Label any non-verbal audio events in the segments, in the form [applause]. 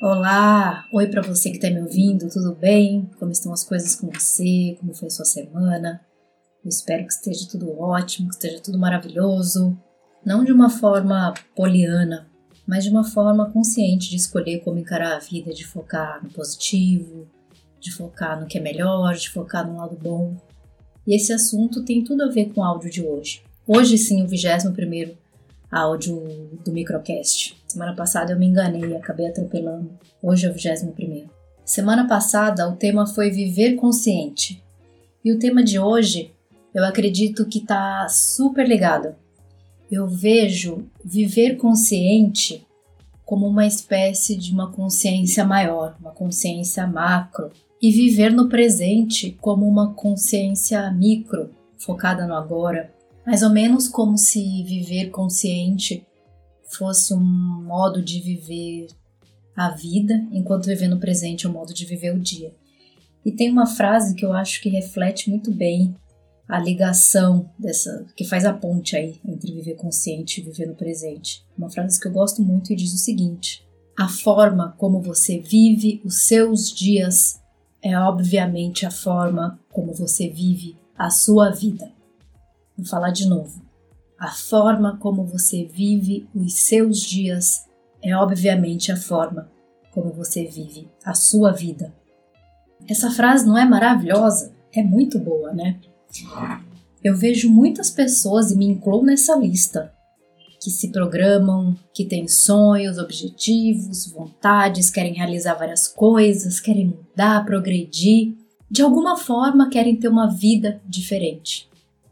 Olá, oi para você que está me ouvindo, tudo bem? Como estão as coisas com você? Como foi a sua semana? Eu espero que esteja tudo ótimo, que esteja tudo maravilhoso. Não de uma forma poliana, mas de uma forma consciente de escolher como encarar a vida, de focar no positivo, de focar no que é melhor, de focar no lado bom. E esse assunto tem tudo a ver com o áudio de hoje. Hoje sim, o 21 primeiro áudio do microcast. Semana passada eu me enganei e acabei atropelando. Hoje é o 21. Semana passada o tema foi viver consciente. E o tema de hoje eu acredito que tá super ligado. Eu vejo viver consciente como uma espécie de uma consciência maior, uma consciência macro, e viver no presente como uma consciência micro, focada no agora, mais ou menos como se viver consciente fosse um modo de viver a vida, enquanto viver no presente é um modo de viver o dia. E tem uma frase que eu acho que reflete muito bem a ligação dessa que faz a ponte aí entre viver consciente e viver no presente. Uma frase que eu gosto muito e diz o seguinte: a forma como você vive os seus dias é obviamente a forma como você vive a sua vida. Vou falar de novo. A forma como você vive os seus dias é obviamente a forma como você vive a sua vida. Essa frase não é maravilhosa? É muito boa, né? Eu vejo muitas pessoas, e me incluo nessa lista, que se programam, que têm sonhos, objetivos, vontades, querem realizar várias coisas, querem mudar, progredir, de alguma forma querem ter uma vida diferente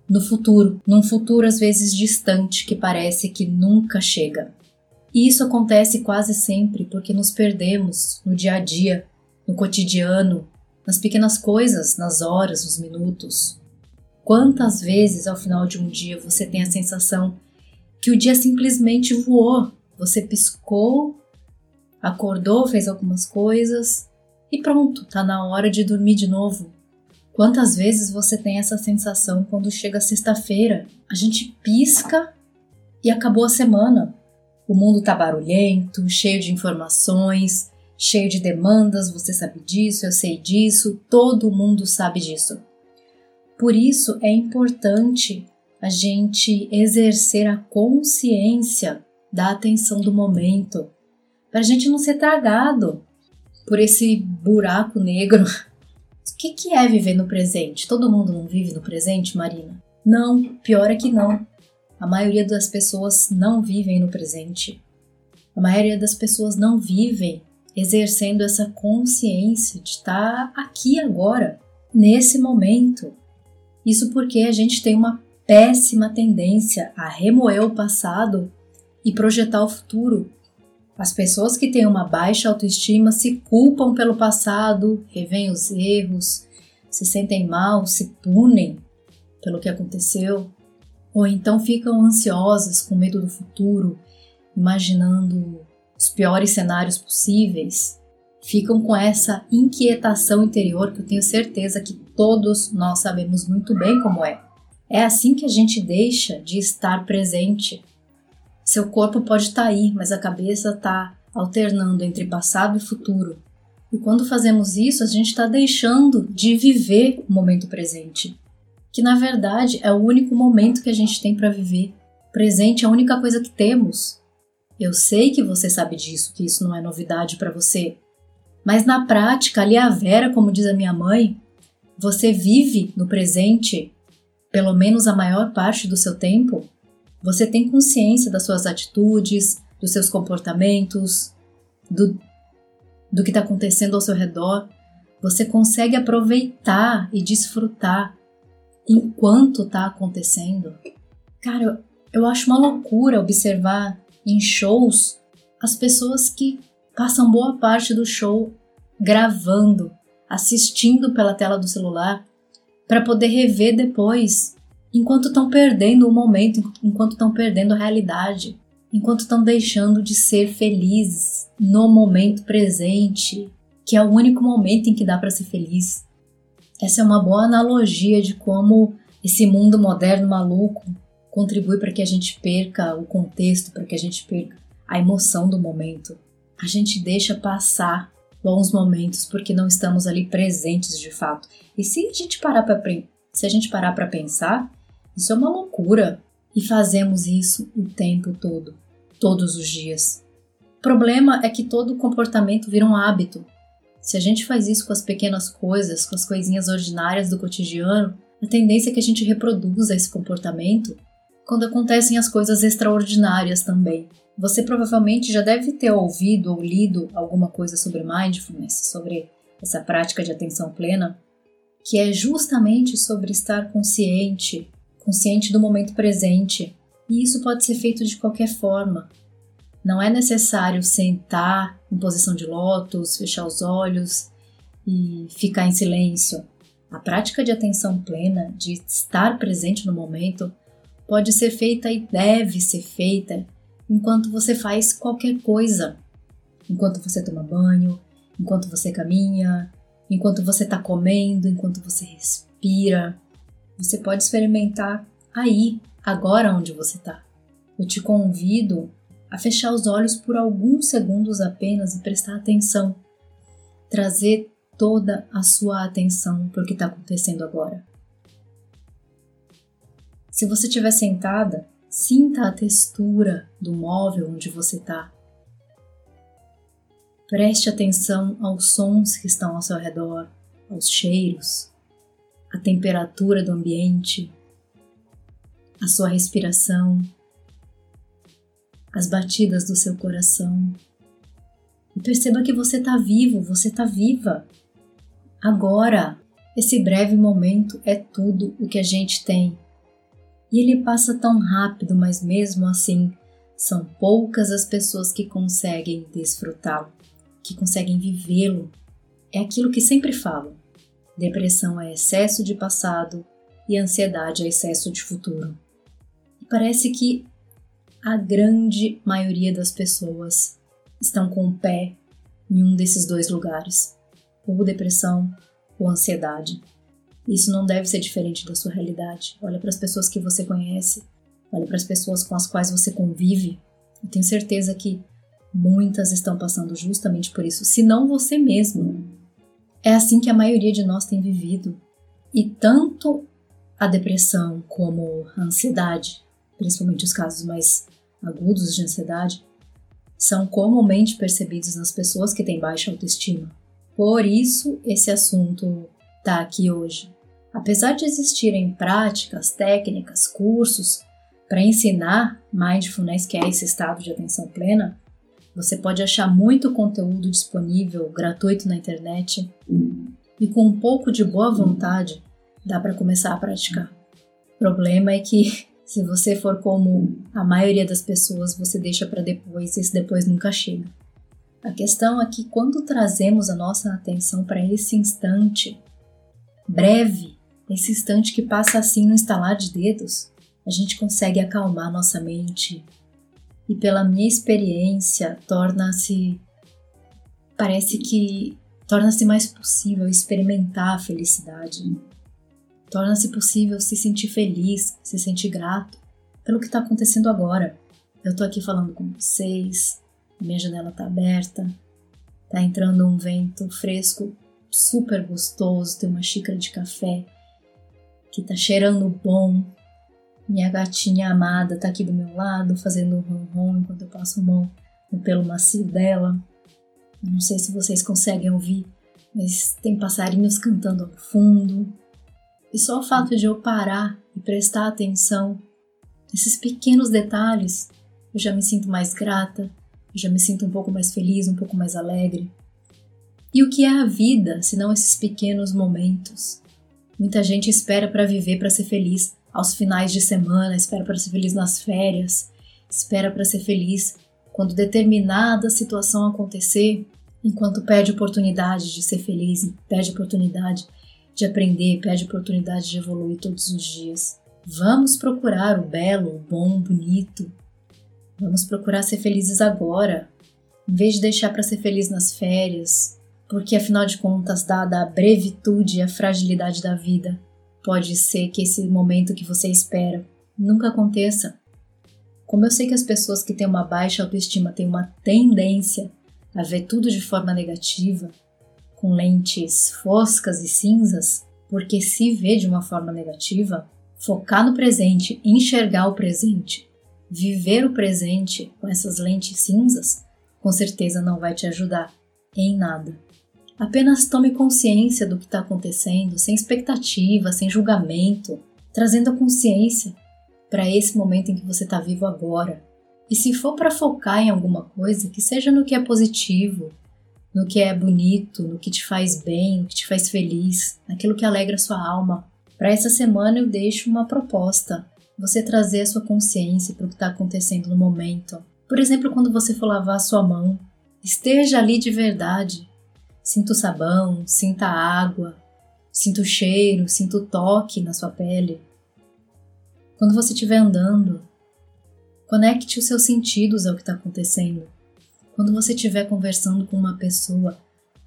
no futuro, num futuro às vezes distante que parece que nunca chega. E isso acontece quase sempre porque nos perdemos no dia a dia, no cotidiano, nas pequenas coisas, nas horas, nos minutos. Quantas vezes ao final de um dia você tem a sensação que o dia simplesmente voou? Você piscou, acordou, fez algumas coisas e pronto, tá na hora de dormir de novo. Quantas vezes você tem essa sensação quando chega sexta-feira? A gente pisca e acabou a semana. O mundo tá barulhento, cheio de informações, cheio de demandas, você sabe disso, eu sei disso, todo mundo sabe disso. Por isso é importante a gente exercer a consciência da atenção do momento, para a gente não ser tragado por esse buraco negro o que, que é viver no presente? Todo mundo não vive no presente, Marina? Não, pior é que não. A maioria das pessoas não vivem no presente. A maioria das pessoas não vivem exercendo essa consciência de estar aqui agora, nesse momento. Isso porque a gente tem uma péssima tendência a remoer o passado e projetar o futuro. As pessoas que têm uma baixa autoestima se culpam pelo passado, revêem os erros, se sentem mal, se punem pelo que aconteceu, ou então ficam ansiosas com medo do futuro, imaginando os piores cenários possíveis, ficam com essa inquietação interior que eu tenho certeza que todos nós sabemos muito bem como é. É assim que a gente deixa de estar presente seu corpo pode estar tá aí, mas a cabeça está alternando entre passado e futuro. E quando fazemos isso, a gente está deixando de viver o momento presente, que na verdade é o único momento que a gente tem para viver. Presente é a única coisa que temos. Eu sei que você sabe disso, que isso não é novidade para você. Mas na prática, ali a Vera, como diz a minha mãe, você vive no presente, pelo menos a maior parte do seu tempo, você tem consciência das suas atitudes, dos seus comportamentos, do, do que está acontecendo ao seu redor. Você consegue aproveitar e desfrutar enquanto está acontecendo. Cara, eu, eu acho uma loucura observar em shows as pessoas que passam boa parte do show gravando, assistindo pela tela do celular, para poder rever depois enquanto estão perdendo o momento, enquanto estão perdendo a realidade, enquanto estão deixando de ser felizes no momento presente, que é o único momento em que dá para ser feliz. Essa é uma boa analogia de como esse mundo moderno maluco contribui para que a gente perca o contexto, para que a gente perca a emoção do momento. a gente deixa passar bons momentos porque não estamos ali presentes de fato. E se a gente parar para se a gente parar para pensar, isso é uma loucura e fazemos isso o tempo todo, todos os dias. O problema é que todo comportamento vira um hábito. Se a gente faz isso com as pequenas coisas, com as coisinhas ordinárias do cotidiano, a tendência é que a gente reproduza esse comportamento quando acontecem as coisas extraordinárias também. Você provavelmente já deve ter ouvido ou lido alguma coisa sobre mindfulness, sobre essa prática de atenção plena, que é justamente sobre estar consciente, consciente do momento presente. E isso pode ser feito de qualquer forma. Não é necessário sentar em posição de lótus, fechar os olhos e ficar em silêncio. A prática de atenção plena, de estar presente no momento, pode ser feita e deve ser feita enquanto você faz qualquer coisa. Enquanto você toma banho, enquanto você caminha, enquanto você está comendo, enquanto você respira. Você pode experimentar aí, agora onde você está. Eu te convido a fechar os olhos por alguns segundos apenas e prestar atenção. Trazer toda a sua atenção para o que está acontecendo agora. Se você estiver sentada, sinta a textura do móvel onde você está. Preste atenção aos sons que estão ao seu redor, aos cheiros, à temperatura do ambiente, a sua respiração, as batidas do seu coração. E perceba que você está vivo, você está viva. Agora, esse breve momento é tudo o que a gente tem e ele passa tão rápido, mas mesmo assim, são poucas as pessoas que conseguem desfrutá-lo, que conseguem vivê-lo. É aquilo que sempre falo: depressão é excesso de passado e ansiedade é excesso de futuro. E parece que a grande maioria das pessoas estão com o pé em um desses dois lugares, ou depressão ou ansiedade. Isso não deve ser diferente da sua realidade. Olha para as pessoas que você conhece, olha para as pessoas com as quais você convive. Eu tenho certeza que muitas estão passando justamente por isso, se não você mesmo. É assim que a maioria de nós tem vivido. E tanto a depressão como a ansiedade, principalmente os casos mais agudos de ansiedade, são comumente percebidos nas pessoas que têm baixa autoestima. Por isso, esse assunto está aqui hoje. Apesar de existirem práticas, técnicas, cursos para ensinar mindfulness, que é esse estado de atenção plena, você pode achar muito conteúdo disponível gratuito na internet e com um pouco de boa vontade dá para começar a praticar. O problema é que [laughs] se você for como a maioria das pessoas, você deixa para depois e esse depois nunca chega. A questão é que quando trazemos a nossa atenção para esse instante breve esse instante que passa assim no estalar de dedos, a gente consegue acalmar nossa mente. E pela minha experiência, torna-se. Parece que torna-se mais possível experimentar a felicidade. Torna-se possível se sentir feliz, se sentir grato pelo que está acontecendo agora. Eu estou aqui falando com vocês, minha janela está aberta, está entrando um vento fresco super gostoso, tem uma xícara de café que tá cheirando bom. Minha gatinha amada tá aqui do meu lado, fazendo um ronron enquanto eu passo a mão no pelo macio dela. Eu não sei se vocês conseguem ouvir, mas tem passarinhos cantando ao fundo. E só o fato de eu parar e prestar atenção nesses pequenos detalhes, eu já me sinto mais grata, eu já me sinto um pouco mais feliz, um pouco mais alegre. E o que é a vida, se não esses pequenos momentos? Muita gente espera para viver, para ser feliz aos finais de semana, espera para ser feliz nas férias, espera para ser feliz quando determinada situação acontecer, enquanto perde oportunidade de ser feliz, perde oportunidade de aprender, perde oportunidade de evoluir todos os dias. Vamos procurar o belo, o bom, o bonito. Vamos procurar ser felizes agora, em vez de deixar para ser feliz nas férias, porque afinal de contas, dada a brevitude e a fragilidade da vida, pode ser que esse momento que você espera nunca aconteça. Como eu sei que as pessoas que têm uma baixa autoestima têm uma tendência a ver tudo de forma negativa, com lentes foscas e cinzas, porque se vê de uma forma negativa, focar no presente, enxergar o presente, viver o presente com essas lentes cinzas, com certeza não vai te ajudar em nada. Apenas tome consciência do que está acontecendo, sem expectativa, sem julgamento, trazendo a consciência para esse momento em que você está vivo agora. E se for para focar em alguma coisa, que seja no que é positivo, no que é bonito, no que te faz bem, no que te faz feliz, naquilo que alegra sua alma. Para essa semana eu deixo uma proposta: você trazer a sua consciência para o que está acontecendo no momento. Por exemplo, quando você for lavar sua mão, esteja ali de verdade. Sinta o sabão, sinta a água, sinta o cheiro, sinta o toque na sua pele. Quando você estiver andando, conecte os seus sentidos ao que está acontecendo. Quando você estiver conversando com uma pessoa,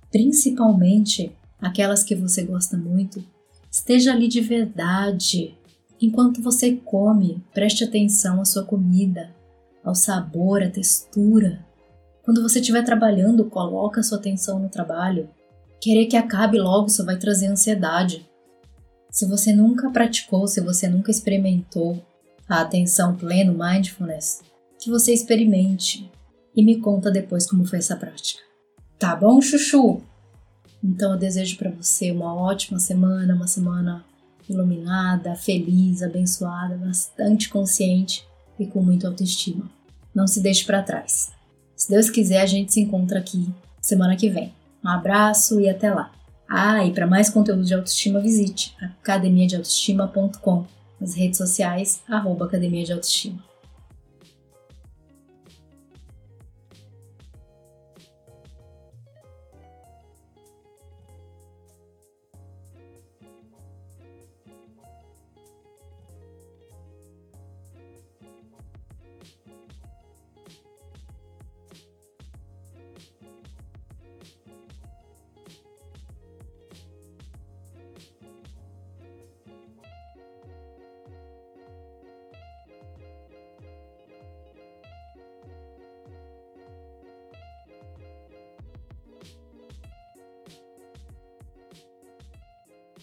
principalmente aquelas que você gosta muito, esteja ali de verdade. Enquanto você come, preste atenção à sua comida, ao sabor, à textura. Quando você estiver trabalhando, coloque a sua atenção no trabalho. Querer que acabe logo só vai trazer ansiedade. Se você nunca praticou, se você nunca experimentou a atenção pleno mindfulness, que você experimente e me conta depois como foi essa prática. Tá bom, chuchu? Então eu desejo para você uma ótima semana, uma semana iluminada, feliz, abençoada, bastante consciente e com muita autoestima. Não se deixe para trás. Se Deus quiser, a gente se encontra aqui semana que vem. Um abraço e até lá. Ah, e para mais conteúdo de autoestima, visite academiadeautoestima.com, nas redes sociais, arroba Academia de Autoestima.